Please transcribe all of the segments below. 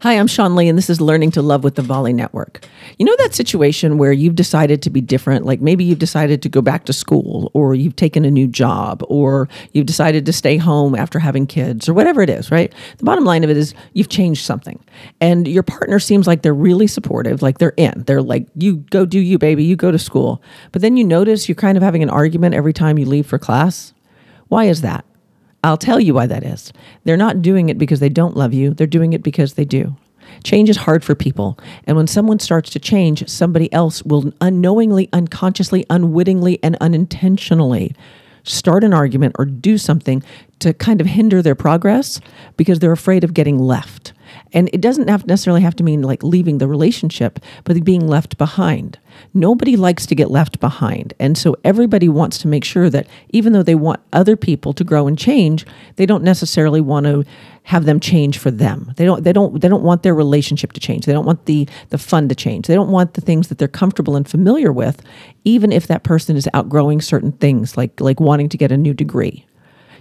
Hi, I'm Sean Lee, and this is Learning to Love with the Volley Network. You know that situation where you've decided to be different? Like maybe you've decided to go back to school, or you've taken a new job, or you've decided to stay home after having kids, or whatever it is, right? The bottom line of it is you've changed something. And your partner seems like they're really supportive, like they're in. They're like, you go do you, baby, you go to school. But then you notice you're kind of having an argument every time you leave for class. Why is that? I'll tell you why that is. They're not doing it because they don't love you, they're doing it because they do. Change is hard for people. And when someone starts to change, somebody else will unknowingly, unconsciously, unwittingly, and unintentionally start an argument or do something to kind of hinder their progress because they're afraid of getting left. And it doesn't have necessarily have to mean like leaving the relationship, but being left behind. Nobody likes to get left behind. And so everybody wants to make sure that even though they want other people to grow and change, they don't necessarily want to have them change for them. They don't they don't they don't want their relationship to change. They don't want the the fun to change. They don't want the things that they're comfortable and familiar with even if that person is outgrowing certain things like like wanting to get a new degree.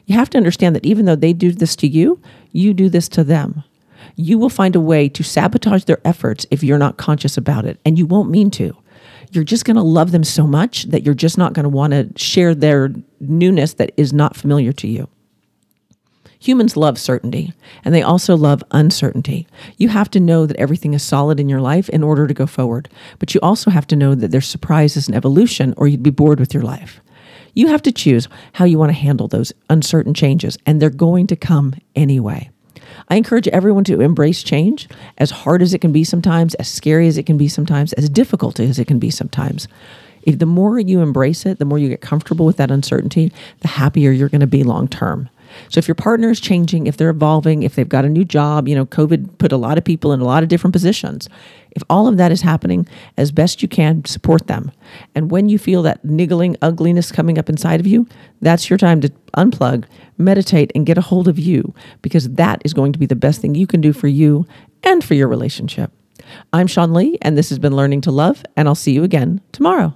You have to understand that even though they do this to you, you do this to them you will find a way to sabotage their efforts if you're not conscious about it, and you won't mean to. You're just going to love them so much that you're just not going to want to share their newness that is not familiar to you. Humans love certainty and they also love uncertainty. You have to know that everything is solid in your life in order to go forward, but you also have to know that there's surprises and evolution or you'd be bored with your life. You have to choose how you want to handle those uncertain changes, and they're going to come anyway. I encourage everyone to embrace change, as hard as it can be sometimes, as scary as it can be sometimes, as difficult as it can be sometimes. If the more you embrace it, the more you get comfortable with that uncertainty, the happier you're going to be long term. So if your partner is changing, if they're evolving, if they've got a new job, you know, COVID put a lot of people in a lot of different positions. If all of that is happening, as best you can, support them. And when you feel that niggling ugliness coming up inside of you, that's your time to unplug, meditate, and get a hold of you because that is going to be the best thing you can do for you and for your relationship. I'm Sean Lee, and this has been Learning to Love, and I'll see you again tomorrow.